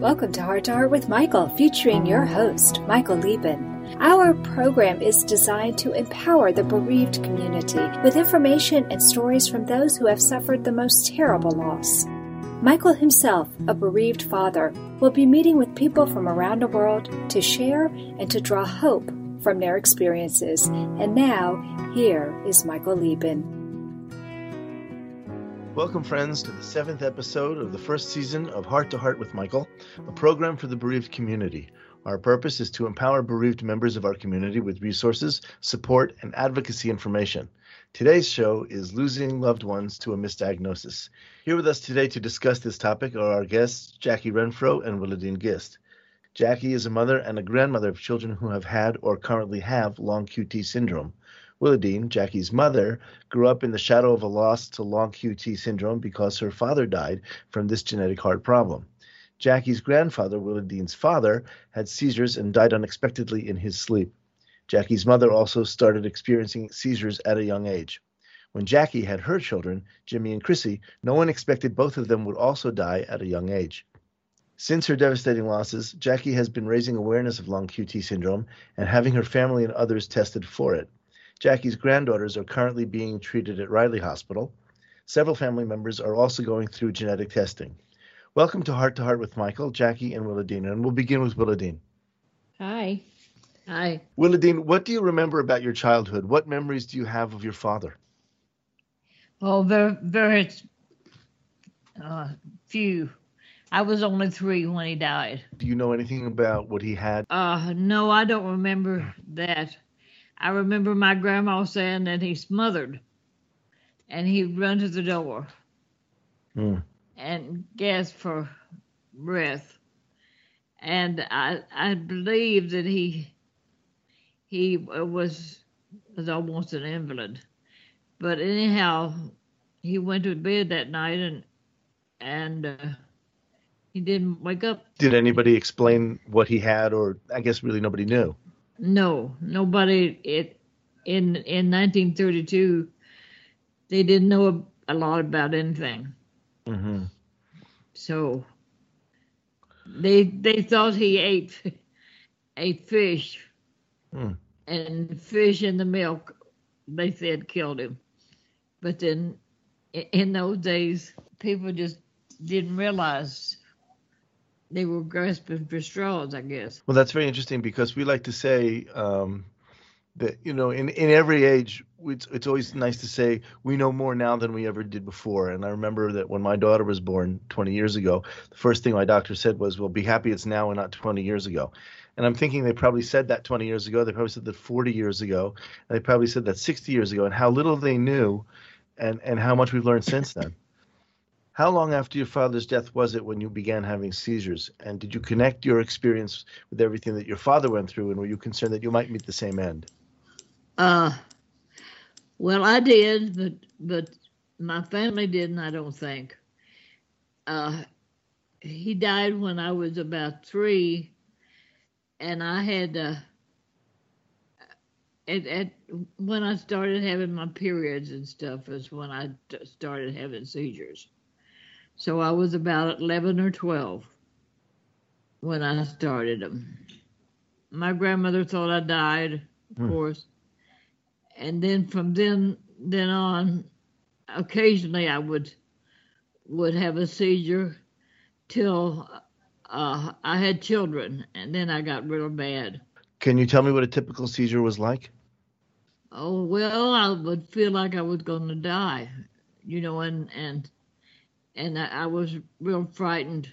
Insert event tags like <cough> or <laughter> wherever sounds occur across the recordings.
Welcome to Heart to Heart with Michael, featuring your host, Michael Liben. Our program is designed to empower the bereaved community with information and stories from those who have suffered the most terrible loss. Michael himself, a bereaved father, will be meeting with people from around the world to share and to draw hope from their experiences. And now, here is Michael Liben. Welcome, friends, to the seventh episode of the first season of Heart to Heart with Michael, a program for the bereaved community. Our purpose is to empower bereaved members of our community with resources, support, and advocacy information. Today's show is Losing Loved Ones to a Misdiagnosis. Here with us today to discuss this topic are our guests, Jackie Renfrow and Wilodene Gist. Jackie is a mother and a grandmother of children who have had or currently have long QT syndrome. Wilodene, Jackie's mother, grew up in the shadow of a loss to long QT syndrome because her father died from this genetic heart problem. Jackie's grandfather, Wilodene's father, had seizures and died unexpectedly in his sleep. Jackie's mother also started experiencing seizures at a young age. When Jackie had her children, Jimmy and Chrissy, no one expected both of them would also die at a young age. Since her devastating losses, Jackie has been raising awareness of long QT syndrome and having her family and others tested for it. Jackie's granddaughters are currently being treated at Riley Hospital. Several family members are also going through genetic testing. Welcome to Heart to Heart with Michael, Jackie, and Wilodene. And we'll begin with Wilodene. Hi. Hi. Wilodene, what do you remember about your childhood? What memories do you have of your father? Oh, very, very uh, few. I was only three when he died. Do you know anything about what he had? Uh, no, I don't remember that. I remember my grandma saying that he smothered and he'd run to the door Mm. and gasp for breath. And I I believe that he he was was almost an invalid. But anyhow, he went to bed that night and and uh, he didn't wake up. Did anybody explain what he had, or I guess really nobody knew? No, nobody. It in in 1932, they didn't know a, a lot about anything. Mm-hmm. So they they thought he ate <laughs> ate fish, Hmm. and fish in the milk. They said killed him, but then in those days, people just didn't realize they were grasping for straws. I guess. Well, that's very interesting because we like to say um, that you know, in in every age, it's it's always nice to say we know more now than we ever did before. And I remember that when my daughter was born 20 years ago, the first thing my doctor said was, "Well, be happy it's now and not 20 years ago." And I'm thinking they probably said that 20 years ago. They probably said that 40 years ago. They probably said that 60 years ago. And how little they knew, and and how much we've learned since then. How long after your father's death was it when you began having seizures? And did you connect your experience with everything that your father went through? And were you concerned that you might meet the same end? Uh, well, I did, but but my family didn't. I don't think. Uh, he died when I was about three, and I had uh, at, at when I started having my periods and stuff is when I started having seizures. So I was about eleven or twelve when I started them. My grandmother thought I died, of Hmm. course and then from then then on occasionally i would would have a seizure till uh, i had children and then i got real bad Can you tell me what a typical seizure was like? oh well i would feel like i was going to die you know and and and i, I was real frightened.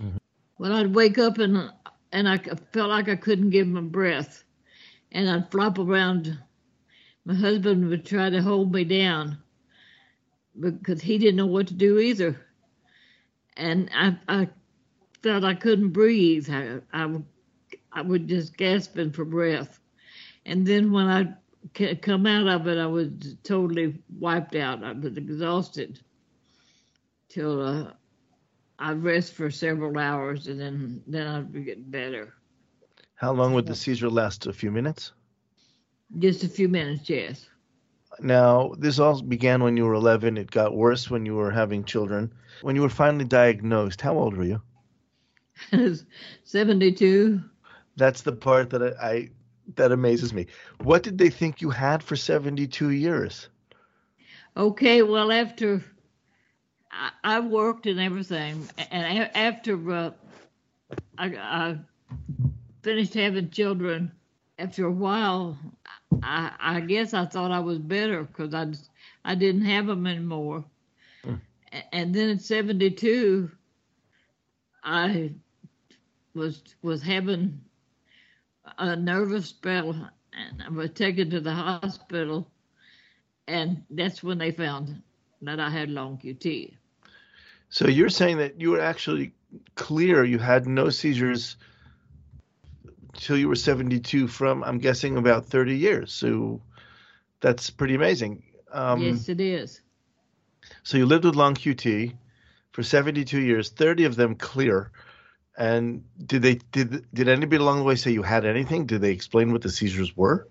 Mhm. well i'd wake up and and i felt like i couldn't give my breath. And i'd flop around. My husband would try to hold me down because he didn't know what to do either. And i i felt i couldn't breathe. I i, would- I would just gasping for breath. And then when I come out of it i was totally wiped out. I was exhausted till uh, i'd rest for several hours and then then i'd be getting better How long would the seizure last? A few minutes? just a few minutes yes Now, this all began when you were 11. It got worse when you were having children. When you were finally diagnosed, how old were you? <laughs> 72. That's the part that I, I that amazes me. What did they think you had for 72 years? Okay, well, after I, worked and everything, and after uh, I, I finished having children, after a while, I, I guess I thought I was better because I, I didn't have them anymore. A- And then at 72, I was was having a nervous spell, and I was taken to the hospital, and that's when they found that I had long QT. So you're saying that you were actually clear, you had no seizures till you were 72 from, I'm guessing, about 30 years. So that's pretty amazing. Um, yes, it is. So you lived with long QT for 72 years, 30 of them clear. And did they did did anybody along the way say you had anything? Did they explain what the seizures were?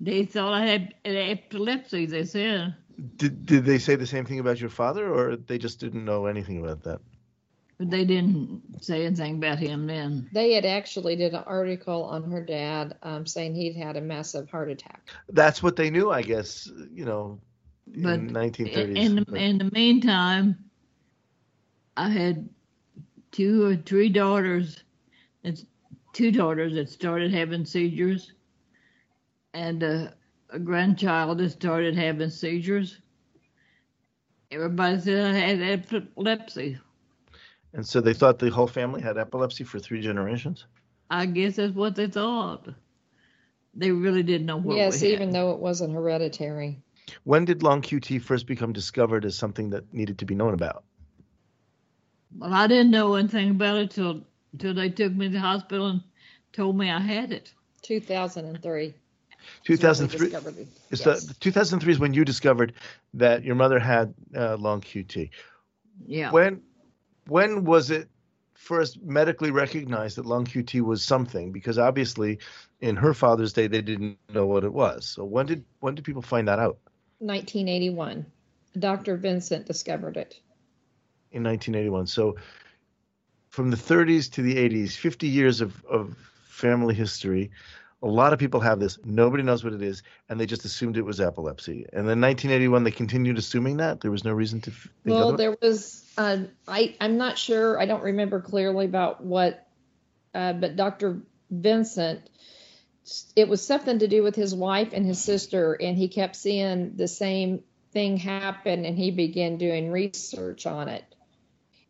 They thought I had epilepsy. They said, Did did they say the same thing about your father, or they just didn't know anything about that? they didn't say anything about him then. They had actually did an article on her dad um, saying he'd had a massive heart attack. That's what they knew, I guess. You know, But in 1930s. in, in, the, but- in the meantime, I had two or three daughters. It's two daughters that started having seizures, and uh, a grandchild that started having seizures. Everybody said I had epilepsy. And so they thought the whole family had epilepsy for three generations. I guess that's what they thought. They really didn't know what yes, we had. even though it wasn't hereditary. When did long QT first become discovered as something that needed to be known about? Well, I didn't know anything about it till till they took me to the hospital and told me I had it. 2003. Is when we 2003. discovered it. Is Yes. the 2003 is when you discovered that your mother had uh, long QT. Yeah. When when was it first medically recognized that long QT was something? Because obviously, in her father's day, they didn't know what it was. So when did when did people find that out? 1981. Dr. Vincent discovered it. in 1981. So from the 30s to the 80s, 50 years of, of family history. A lot of people have this. Nobody knows what it is, and they just assumed it was epilepsy. And then 1981, they continued assuming that there was no reason to think Well, there was, uh, I, I'm not sure, I don't remember clearly about what, uh, but Dr. Vincent, it was something to do with his wife and his sister, and he kept seeing the same thing happen, and he began doing research on it.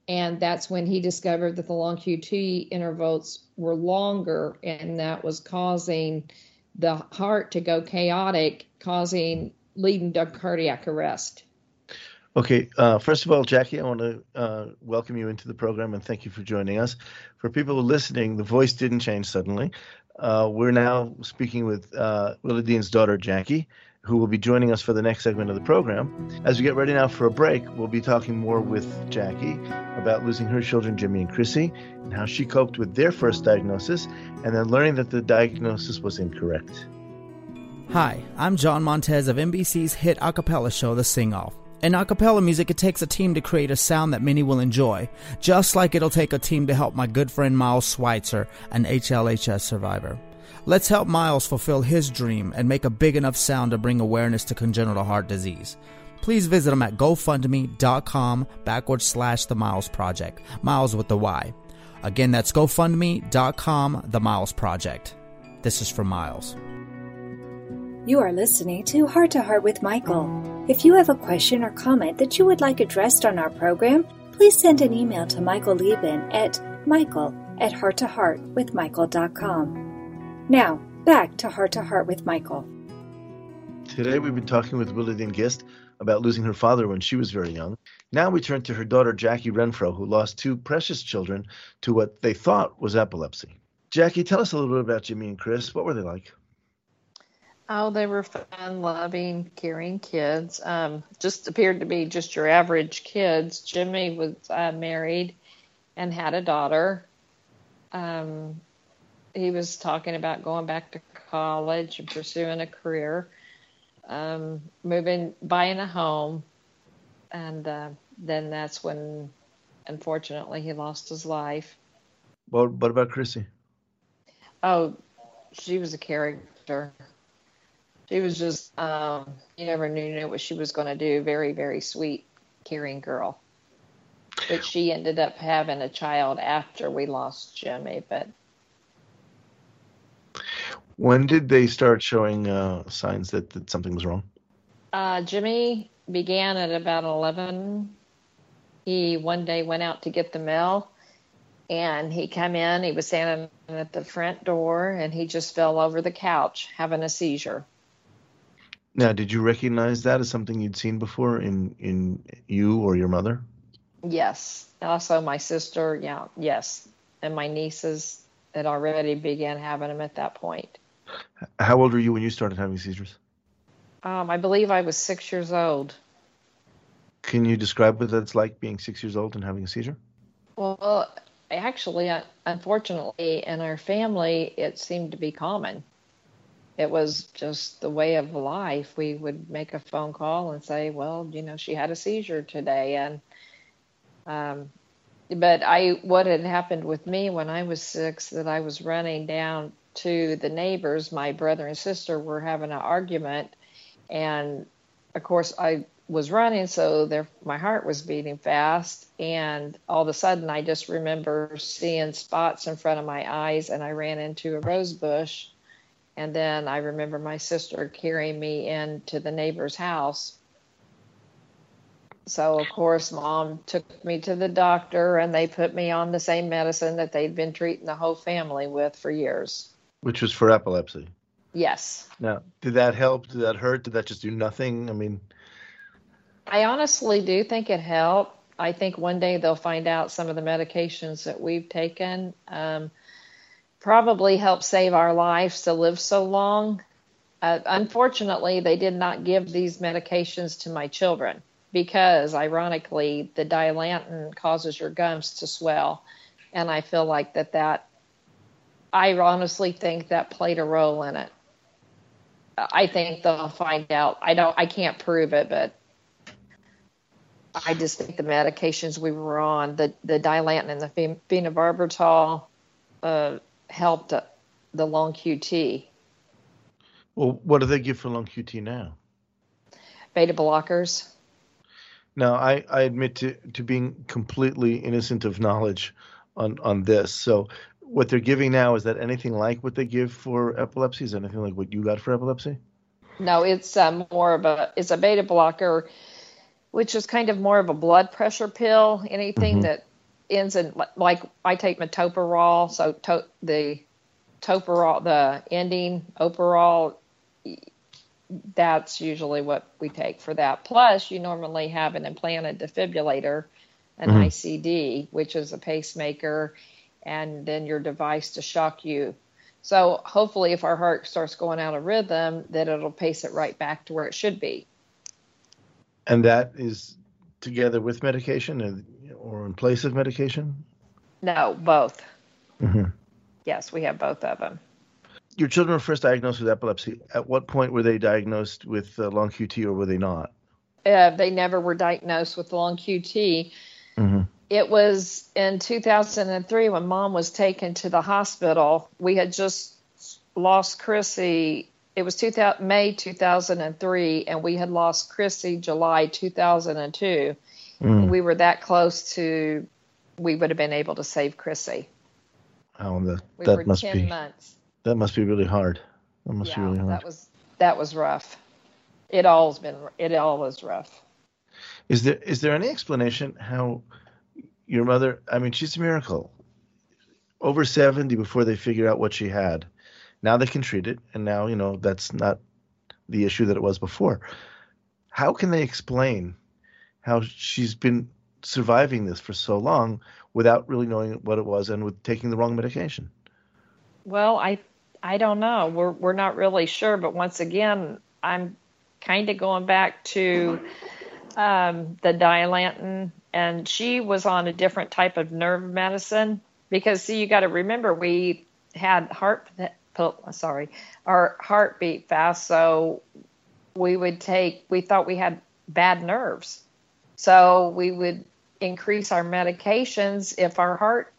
And that's when he discovered that the long QT intervals were longer, and that was causing the heart to go chaotic, causing leading to cardiac arrest. Okay, uh, first of all, Jackie, I want to uh, welcome you into the program and thank you for joining us. For people listening, the voice didn't change suddenly. Uh, we're now speaking with uh, Dean's daughter, Jackie, who will be joining us for the next segment of the program. As we get ready now for a break, we'll be talking more with Jackie about losing her children, Jimmy and Chrissy, and how she coped with their first diagnosis, and then learning that the diagnosis was incorrect. Hi, I'm John Montez of NBC's hit a cappella show, The Sing Off. In a cappella music, it takes a team to create a sound that many will enjoy, just like it'll take a team to help my good friend Miles Schweitzer, an HLHS survivor. Let's help Miles fulfill his dream and make a big enough sound to bring awareness to congenital heart disease. Please visit him at gofundme.com backward slash the Miles Project. Miles with the Y. Again, that's gofundme.com the Miles Project. This is for Miles. You are listening to Heart to Heart with Michael. If you have a question or comment that you would like addressed on our program, please send an email to Michael Liben at michael at hearttoheartwithmichael.com. Now, back to Heart to Heart with Michael. Today we've been talking with Wilodene Gist about losing her father when she was very young. Now we turn to her daughter Jackie Renfrow, who lost two precious children to what they thought was epilepsy. Jackie, tell us a little bit about Jimmy and Chris. What were they like? Oh, they were fun, loving, caring kids. Um, just appeared to be just your average kids. Jimmy was uh, married and had a daughter. Um, he was talking about going back to college and pursuing a career, um, moving, buying a home, and uh, then that's when, unfortunately, he lost his life. Well, what about Chrissy? Oh, she was a character. She was just, um, you never knew what she was going to do. Very, very sweet, caring girl. But she ended up having a child after we lost Jimmy. But when did they start showing uh, signs that, that something was wrong? Uh, Jimmy began at about 11. He one day went out to get the mail and he came in. He was standing at the front door and he just fell over the couch having a seizure. Now, did you recognize that as something you'd seen before in, in you or your mother? Yes. Also, my sister, yeah, yes. And my nieces had already began having them at that point. How old were you when you started having seizures? Um, I believe I was six years old. Can you describe what that's like being six years old and having a seizure? Well, actually, uh, unfortunately, in our family, it seemed to be common. It was just the way of life. We would make a phone call and say, "Well, you know, she had a seizure today," and um, but I, what had happened with me when I was six, that I was running down to the neighbors. My brother and sister were having an argument, and of course I was running, so there, my heart was beating fast. And all of a sudden, I just remember seeing spots in front of my eyes, and I ran into a rose bush. And then I remember my sister carrying me into the neighbor's house. So, of course, mom took me to the doctor, and they put me on the same medicine that they'd been treating the whole family with for years. Which was for epilepsy. Yes. Now, did that help? Did that hurt? Did that just do nothing? I mean, I honestly do think it helped. I think one day they'll find out some of the medications that we've taken um, probably help save our lives to live so long. Uh, unfortunately, they did not give these medications to my children because, ironically, the dilantin causes your gums to swell, and I feel like that that I honestly think that played a role in it. I think they'll find out. I don't. I can't prove it, but I just think the medications we were on, the the dilantin and the phenobarbital, uh, helped the long QT. Well, what do they give for long QT now? Beta blockers. Now, I, I admit to, to being completely innocent of knowledge on, on this. So, what they're giving now is that anything like what they give for epilepsy? Is anything like what you got for epilepsy? No, it's uh, more of a it's a beta blocker which is kind of more of a blood pressure pill. Anything mm-hmm. that ends in like I take metoprolol, so to, the toprol, the ending operol, that's usually what we take for that. Plus, you normally have an implanted defibrillator, an mm-hmm. ICD, which is a pacemaker, and then your device to shock you. So hopefully, if our heart starts going out of rhythm, that it'll pace it right back to where it should be. And that is together with medication or in place of medication? No, both. Mm-hmm. Yes, we have both of them. Your children were first diagnosed with epilepsy. At what point were they diagnosed with uh, long QT or were they not? Uh, they never were diagnosed with long QT. It was in 2003 when mom was taken to the hospital. We had just lost Chrissy it was 2000, May 2003, and we had lost Chrissy July 2002. Mm. We were that close to, we would have been able to save Chrissy. Oh, the, we that must be months. That must be really hard. That must yeah, be really hard. That was that was rough. It all's been it all was rough. Is there is there any explanation how your mother? I mean, she's a miracle. Over seventy before they figure out what she had now they can treat it, and now you know that's not the issue that it was before. How can they explain how she's been surviving this for so long without really knowing what it was and with taking the wrong medication? Well, I I don't know. We're we're not really sure, but once again, I'm kind of going back to um, the dilantin, and she was on a different type of nerve medicine because see, you got to remember we had heart sorry, our heartbeat fast. So we would take, we thought we had bad nerves. So we would increase our medications if our heart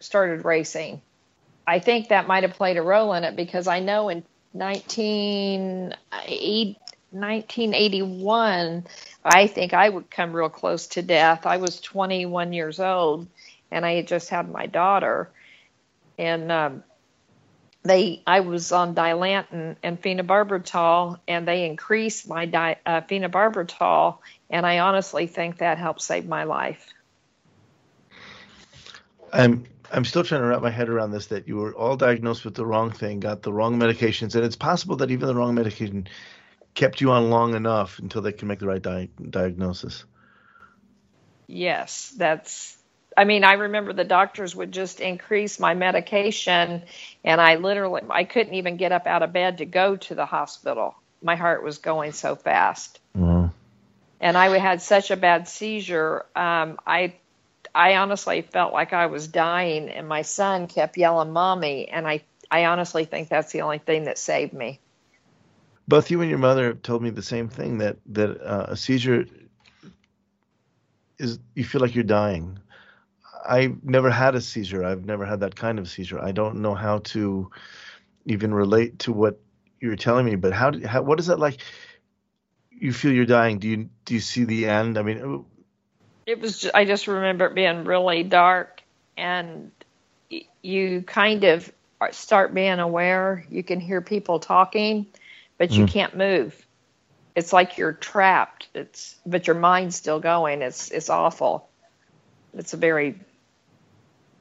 started racing. I think that might have played a role in it because I know in 19, 1981, I think I would come real close to death. I was 21 years old and I had just had my daughter. And um, they, I was on Dilantin and phenobarbital, and they increased my di, uh, phenobarbital, and I honestly think that helped save my life. I'm I'm still trying to wrap my head around this that you were all diagnosed with the wrong thing, got the wrong medications, and it's possible that even the wrong medication kept you on long enough until they can make the right di- diagnosis. Yes, that's. I mean, I remember the doctors would just increase my medication, and I literally I couldn't even get up out of bed to go to the hospital. My heart was going so fast, mm-hmm. and I had such a bad seizure. Um, I I honestly felt like I was dying, and my son kept yelling, "Mommy!" And I, I honestly think that's the only thing that saved me. Both you and your mother have told me the same thing that that uh, a seizure is you feel like you're dying. I've never had a seizure. I've never had that kind of seizure. I don't know how to even relate to what you're telling me. But how, do, how what is that like? You feel you're dying. Do you do you see the end? I mean, it was just, I just remember it being really dark and you kind of start being aware you can hear people talking but you mm. can't move. It's like you're trapped. It's but your mind's still going. It's it's awful. It's a very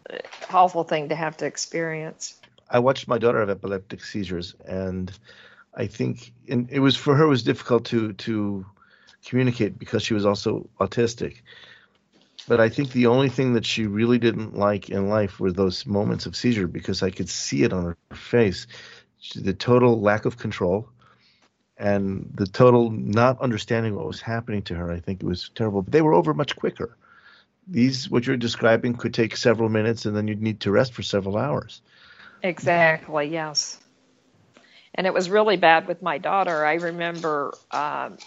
uh, awful thing to have to experience. I watched my daughter have epileptic seizures and i think and it was for her it was difficult to to communicate because she was also autistic. But I think the only thing that she really didn't like in life were those moments of seizure because I could see it on her face. The total lack of control and the total not understanding what was happening to her. I think it was terrible. But they were over much quicker. These, what you're describing, could take several minutes and then you'd need to rest for several hours. Exactly, yes. And it was really bad with my daughter. I remember um,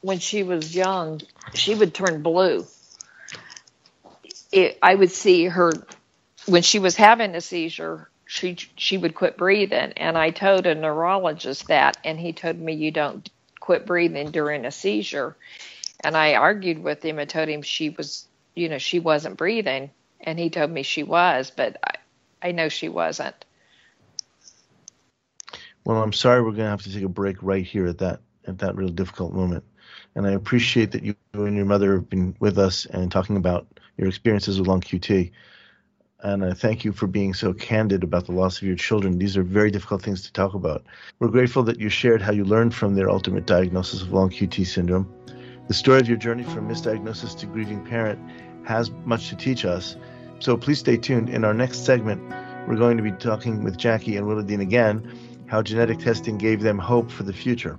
when she was young, she would turn blue it, I would see her when she was having a seizure. She she would quit breathing, and I told a neurologist that, and he told me you don't quit breathing during a seizure. And I argued with him and told him she was, you know, she wasn't breathing, and he told me she was, but I, I know she wasn't. Well, I'm sorry we're going to have to take a break right here at that at that real difficult moment. And I appreciate that you and your mother have been with us and talking about your experiences with long QT. And I thank you for being so candid about the loss of your children. These are very difficult things to talk about. We're grateful that you shared how you learned from their ultimate diagnosis of long QT syndrome. The story of your journey from misdiagnosis to grieving parent has much to teach us. So please stay tuned. In our next segment, we're going to be talking with Jackie and Wilodene again how genetic testing gave them hope for the future.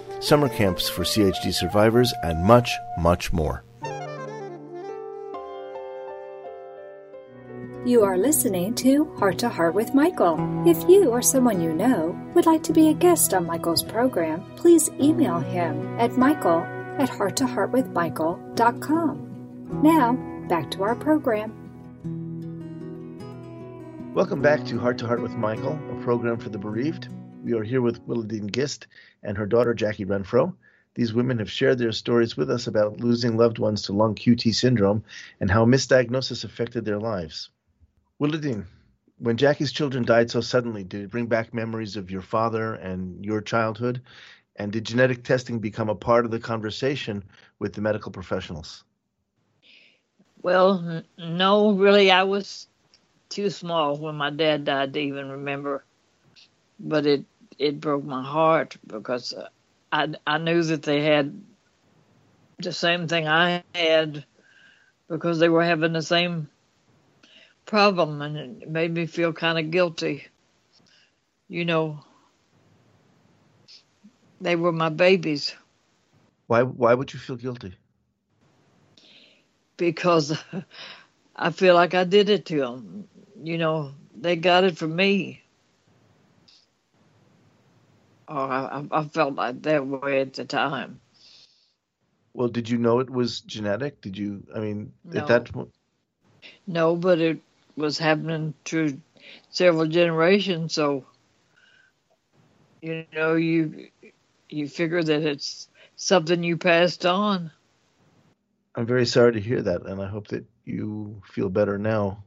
summer camps for CHD survivors, and much, much more. You are listening to Heart to Heart with Michael. If you or someone you know would like to be a guest on Michael's program, please email him at michael at hearttoheartwithmichael.com. Now, back to our program. Welcome back to Heart to Heart with Michael, a program for the bereaved. We are here with Wilodene Gist and her daughter Jackie Renfrow. These women have shared their stories with us about losing loved ones to long QT syndrome and how misdiagnosis affected their lives. Wilodene, when Jackie's children died so suddenly, did it bring back memories of your father and your childhood? And did genetic testing become a part of the conversation with the medical professionals? Well, no, really, I was too small when my dad died to even remember. But it it broke my heart because uh, I I knew that they had the same thing I had because they were having the same problem and it made me feel kind of guilty. You know, they were my babies. Why why would you feel guilty? Because <laughs> I feel like I did it to them you know, they got it from me. Oh, I, I felt like that way at the time. Well, did you know it was genetic? Did you? I mean, no. at that point. No, but it was happening through several generations, so you know you you figure that it's something you passed on. I'm very sorry to hear that, and I hope that you feel better now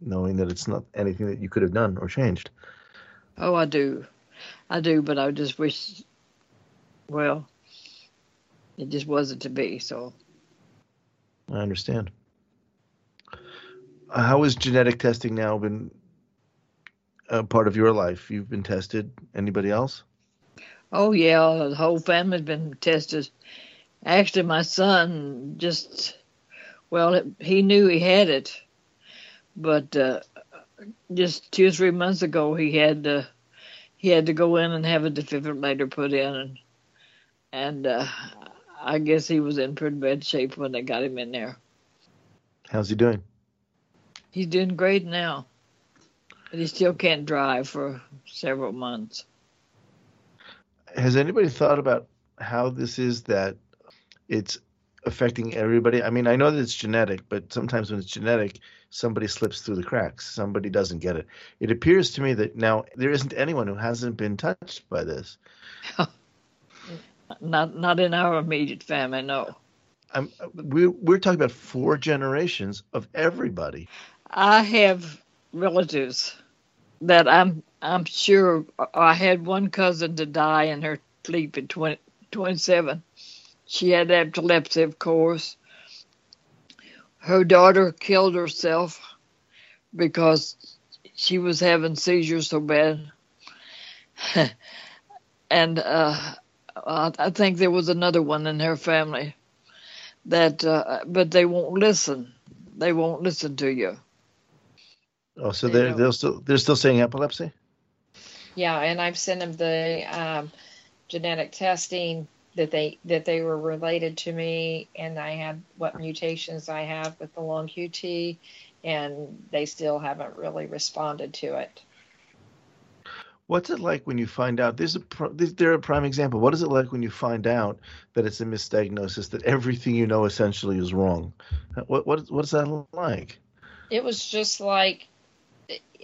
knowing that it's not anything that you could have done or changed. Oh, I do. I do, but I just wish, well, it just wasn't to be, so. I understand. How has genetic testing now been a part of your life? You've been tested. Anybody else? Oh, yeah. The whole family's been tested. Actually, my son just, well, he knew he had it but uh, just two or three months ago, he had to he had to go in and have a defibrillator put in, and and uh, I guess he was in pretty bad shape when they got him in there. How's he doing? He's doing great now, but he still can't drive for several months. Has anybody thought about how this is that it's affecting everybody? I mean, I know that it's genetic, but sometimes when it's genetic, somebody slips through the cracks. Somebody doesn't get it. It appears to me that now there isn't anyone who hasn't been touched by this. <laughs> not not in our immediate family, no. I'm, we're we're talking about four generations of everybody. I have relatives that I'm I'm sure I had one cousin to die in her sleep at 20, 27. She had epilepsy, of course her daughter killed herself because she was having seizures so bad. <laughs> and uh, I think there was another one in her family that, uh, but they won't listen. They won't listen to you. Oh, so they're they're still they're still saying epilepsy. Yeah, and I've sent them the um, genetic testing that they that they were related to me and I had what mutations I have with the long QT and they still haven't really responded to it. What's it like when you find out? There's a they're a prime example. What is it like when you find out that it's a misdiagnosis, that everything you know essentially is wrong? What what what is that like? It was just like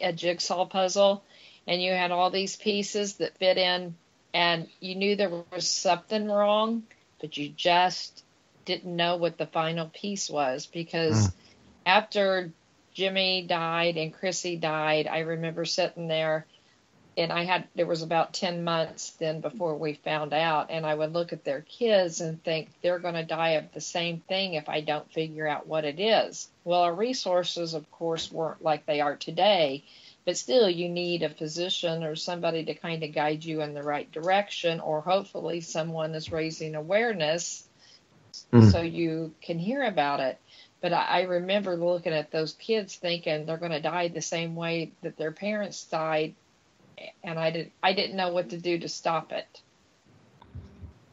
a jigsaw puzzle, and you had all these pieces that fit in and you knew there was something wrong, but you just didn't know what the final piece was because mm. after Jimmy died and Chrissy died, I remember sitting there and I had there was about 10 months then before we found out and I would look at their kids and think they're going to die of the same thing if I don't figure out what it is. Well, our resources of course weren't like they are today but still you need a physician or somebody to kind of guide you in the right direction or hopefully someone is raising awareness mm. so you can hear about it but I, I remember looking at those kids thinking they're going to die the same way that their parents died and i did i didn't know what to do to stop it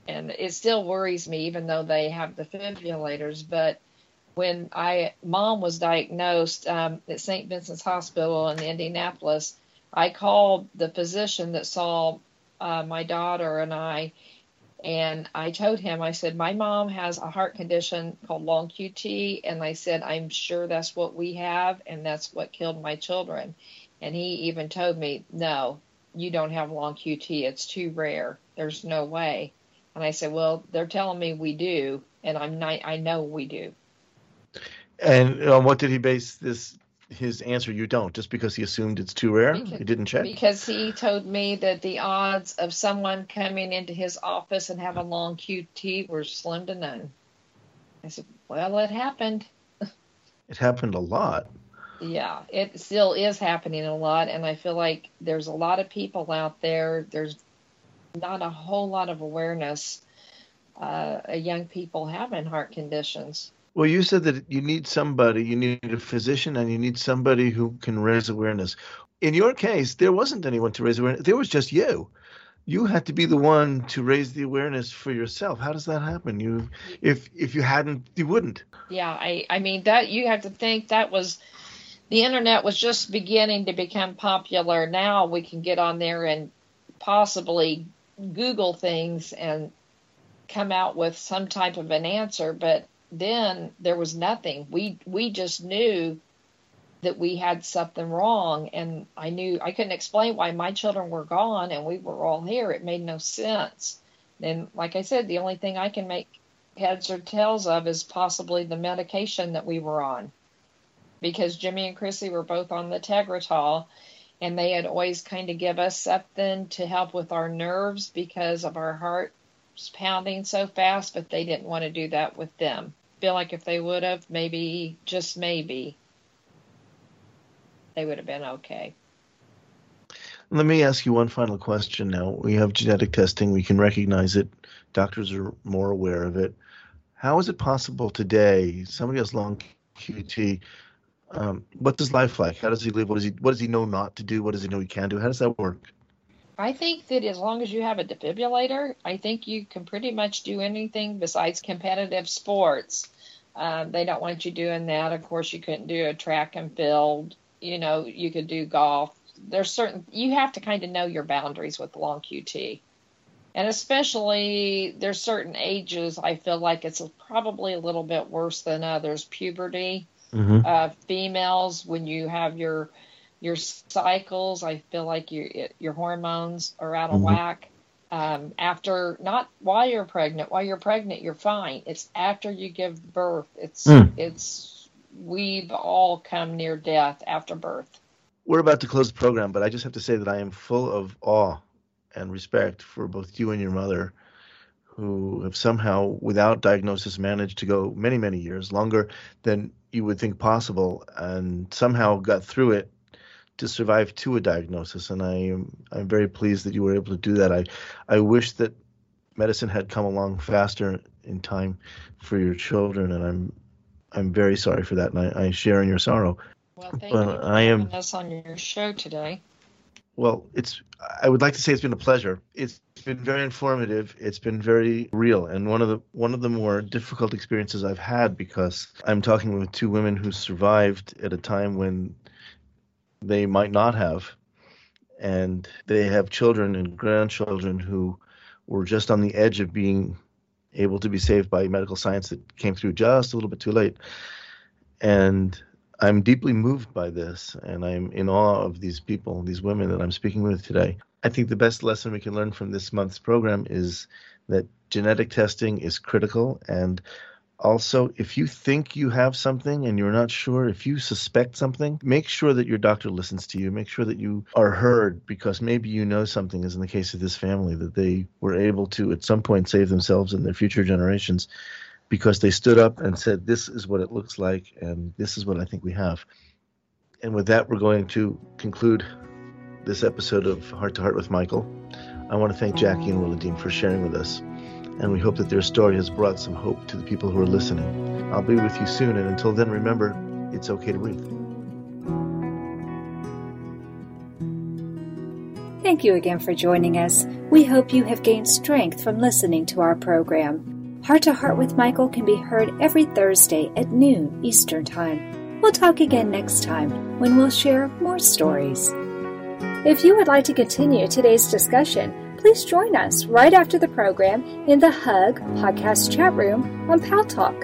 and it still worries me even though they have defibrillators but when I mom was diagnosed um, at St. Vincent's Hospital in Indianapolis, I called the physician that saw uh, my daughter and I, and I told him, I said, my mom has a heart condition called long QT, and I said, I'm sure that's what we have, and that's what killed my children. And he even told me, no, you don't have long QT. It's too rare. There's no way. And I said, well, they're telling me we do, and I'm not, I know we do. And on what did he base this his answer? You don't, just because he assumed it's too rare. Because, he didn't check. Because he told me that the odds of someone coming into his office and having long QT were slim to none. I said, well, it happened. <laughs> It happened a lot. Yeah, it still is happening a lot, and I feel like there's a lot of people out there. There's not a whole lot of awareness. Uh, young people having heart conditions. Well, you said that you need somebody, you need a physician, and you need somebody who can raise awareness. In your case, there wasn't anyone to raise awareness. There was just you. You had to be the one to raise the awareness for yourself. How does that happen? You, if if you hadn't, you wouldn't. Yeah, I I mean that you have to think that was the internet was just beginning to become popular. Now we can get on there and possibly Google things and come out with some type of an answer, but then there was nothing. We we just knew that we had something wrong and I knew I couldn't explain why my children were gone and we were all here. It made no sense. And like I said, the only thing I can make heads or tails of is possibly the medication that we were on. Because Jimmy and Chrissy were both on the Tegretol and they had always kind of give us something to help with our nerves because of our heart pounding so fast, but they didn't want to do that with them. Feel like if they would have, maybe, just maybe, they would have been okay. Let me ask you one final question now. We have genetic testing, we can recognize it, doctors are more aware of it. How is it possible today, somebody has long QT, um, what does life like? How does he live? What does he what does he know not to do? What does he know he can do? How does that work? I think that as long as you have a defibrillator, I think you can pretty much do anything besides competitive sports. Um, they don't want you doing that. Of course, you couldn't do a track and field. You know, you could do golf. There's certain you have to kind of know your boundaries with long QT, and especially there's certain ages. I feel like it's probably a little bit worse than others. Puberty, mm-hmm. uh, females when you have your your cycles. I feel like your your hormones are out of mm-hmm. whack. Um, after not while you're pregnant, while you're pregnant, you're fine. It's after you give birth. It's mm. it's we've all come near death after birth. We're about to close the program, but I just have to say that I am full of awe and respect for both you and your mother, who have somehow, without diagnosis, managed to go many, many years, longer than you would think possible, and somehow got through it to survive to a diagnosis, and I am I'm very pleased that you were able to do that. I I wish that medicine had come along faster in time for your children, and I'm I'm very sorry for that, and I, I share in your sorrow. Well, thank but you for I am, us on your show today. Well, it's I would like to say it's been a pleasure. It's been very informative. It's been very real, and one of the one of the more difficult experiences I've had because I'm talking with two women who survived at a time when they might not have. And they have children and grandchildren who were just on the edge of being able to be saved by medical science that came through just a little bit too late. And I'm deeply moved by this, and I'm in awe of these people, these women that I'm speaking with today. I think the best lesson we can learn from this month's program is that genetic testing is critical, and also, if you think you have something and you're not sure, if you suspect something, make sure that your doctor listens to you. Make sure that you are heard because maybe you know something, as in the case of this family, that they were able to at some point save themselves and their future generations because they stood up and said, This is what it looks like, and this is what I think we have. And with that, we're going to conclude this episode of Heart to Heart with Michael. I want to thank Jackie and Wilodene for sharing with us and we hope that their story has brought some hope to the people who are listening. I'll be with you soon, and until then, remember it's okay to breathe. Thank you again for joining us. We hope you have gained strength from listening to our program. Heart to Heart with Michael can be heard every Thursday at noon Eastern Time. We'll talk again next time when we'll share more stories. If you would like to continue today's discussion, please join us right after the program in the Hug podcast chat room on Pal Talk.